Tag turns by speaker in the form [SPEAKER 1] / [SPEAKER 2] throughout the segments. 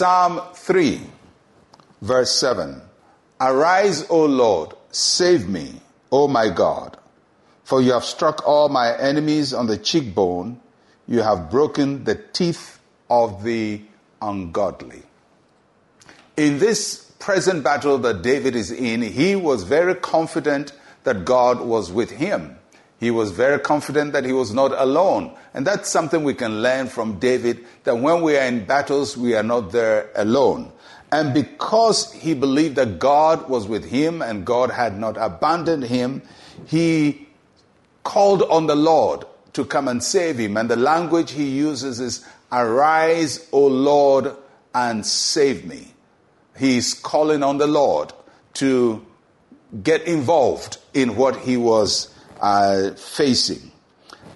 [SPEAKER 1] Psalm 3, verse 7 Arise, O Lord, save me, O my God, for you have struck all my enemies on the cheekbone, you have broken the teeth of the ungodly. In this present battle that David is in, he was very confident that God was with him. He was very confident that he was not alone. And that's something we can learn from David that when we are in battles, we are not there alone. And because he believed that God was with him and God had not abandoned him, he called on the Lord to come and save him. And the language he uses is, Arise, O Lord, and save me. He's calling on the Lord to get involved in what he was uh, facing.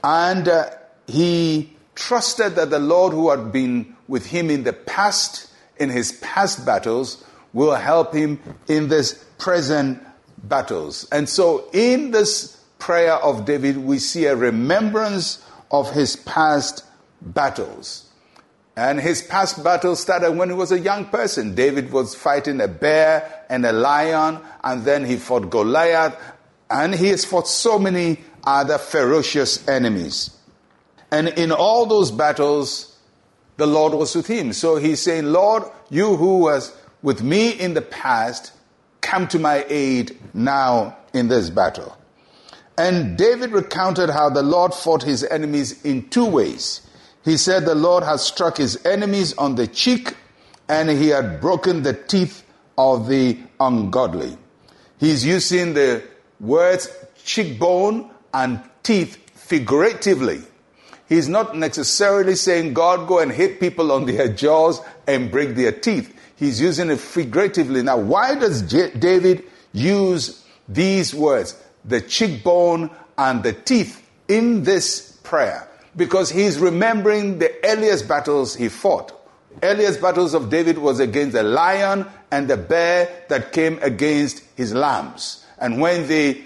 [SPEAKER 1] And uh, he trusted that the Lord, who had been with him in the past, in his past battles, will help him in this present battles. And so, in this prayer of David, we see a remembrance of his past battles. And his past battles started when he was a young person. David was fighting a bear and a lion, and then he fought Goliath, and he has fought so many other ferocious enemies. And in all those battles, the Lord was with him. So he's saying, Lord, you who was with me in the past, come to my aid now in this battle. And David recounted how the Lord fought his enemies in two ways. He said the Lord had struck his enemies on the cheek and he had broken the teeth of the ungodly. He's using the words cheekbone and teeth figuratively. He's not necessarily saying, God, go and hit people on their jaws and break their teeth. He's using it figuratively. Now, why does J- David use these words, the cheekbone and the teeth, in this prayer? Because he's remembering the earliest battles he fought. Earliest battles of David was against the lion and the bear that came against his lambs. And when they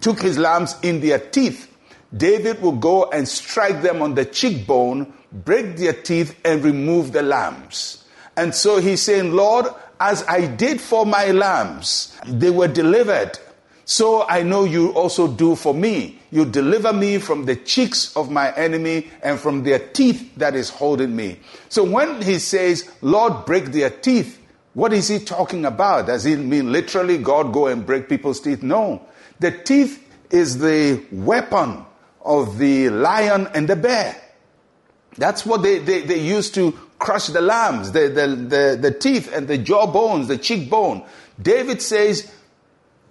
[SPEAKER 1] took his lambs in their teeth, David would go and strike them on the cheekbone, break their teeth, and remove the lambs. And so he's saying, Lord, as I did for my lambs, they were delivered. So I know you also do for me. You deliver me from the cheeks of my enemy and from their teeth that is holding me. So when he says, Lord, break their teeth, what is he talking about? Does he mean literally God go and break people's teeth? No. The teeth is the weapon of the lion and the bear. That's what they, they, they used to crush the lambs, the, the, the, the teeth and the jaw bones, the cheekbone. David says,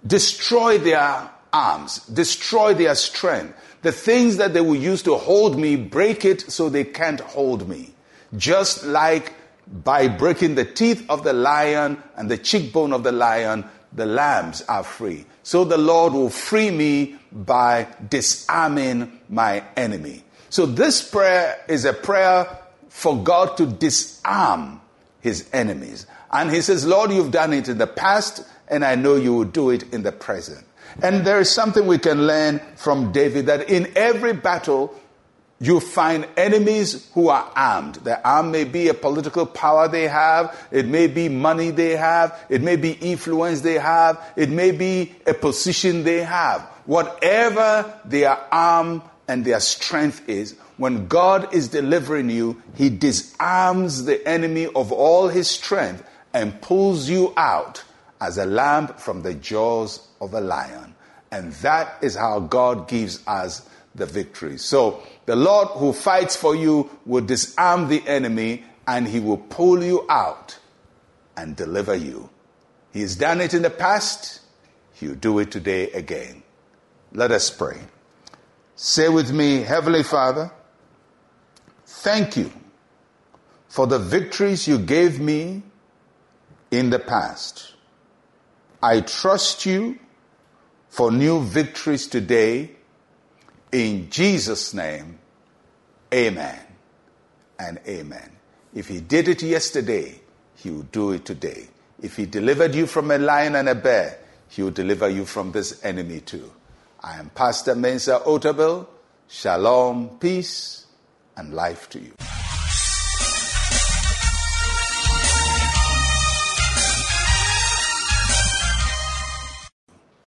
[SPEAKER 1] destroy their arms, destroy their strength. The things that they will use to hold me, break it so they can't hold me. Just like by breaking the teeth of the lion and the cheekbone of the lion, the lambs are free. So the Lord will free me by disarming my enemy. So this prayer is a prayer for God to disarm his enemies. And he says, Lord, you've done it in the past, and I know you will do it in the present. And there is something we can learn from David that in every battle, you find enemies who are armed. The arm may be a political power they have, it may be money they have, it may be influence they have, it may be a position they have. Whatever their arm and their strength is, when God is delivering you, He disarms the enemy of all his strength and pulls you out as a lamb from the jaws of a lion. And that is how God gives us the victory. So the Lord who fights for you will disarm the enemy and he will pull you out and deliver you. He has done it in the past, he'll do it today again. Let us pray. Say with me, Heavenly Father, thank you for the victories you gave me in the past. I trust you for new victories today in Jesus' name, amen and amen. If he did it yesterday, he will do it today. If he delivered you from a lion and a bear, he will deliver you from this enemy too. I am Pastor Mensa Otabil. Shalom, peace, and life to you.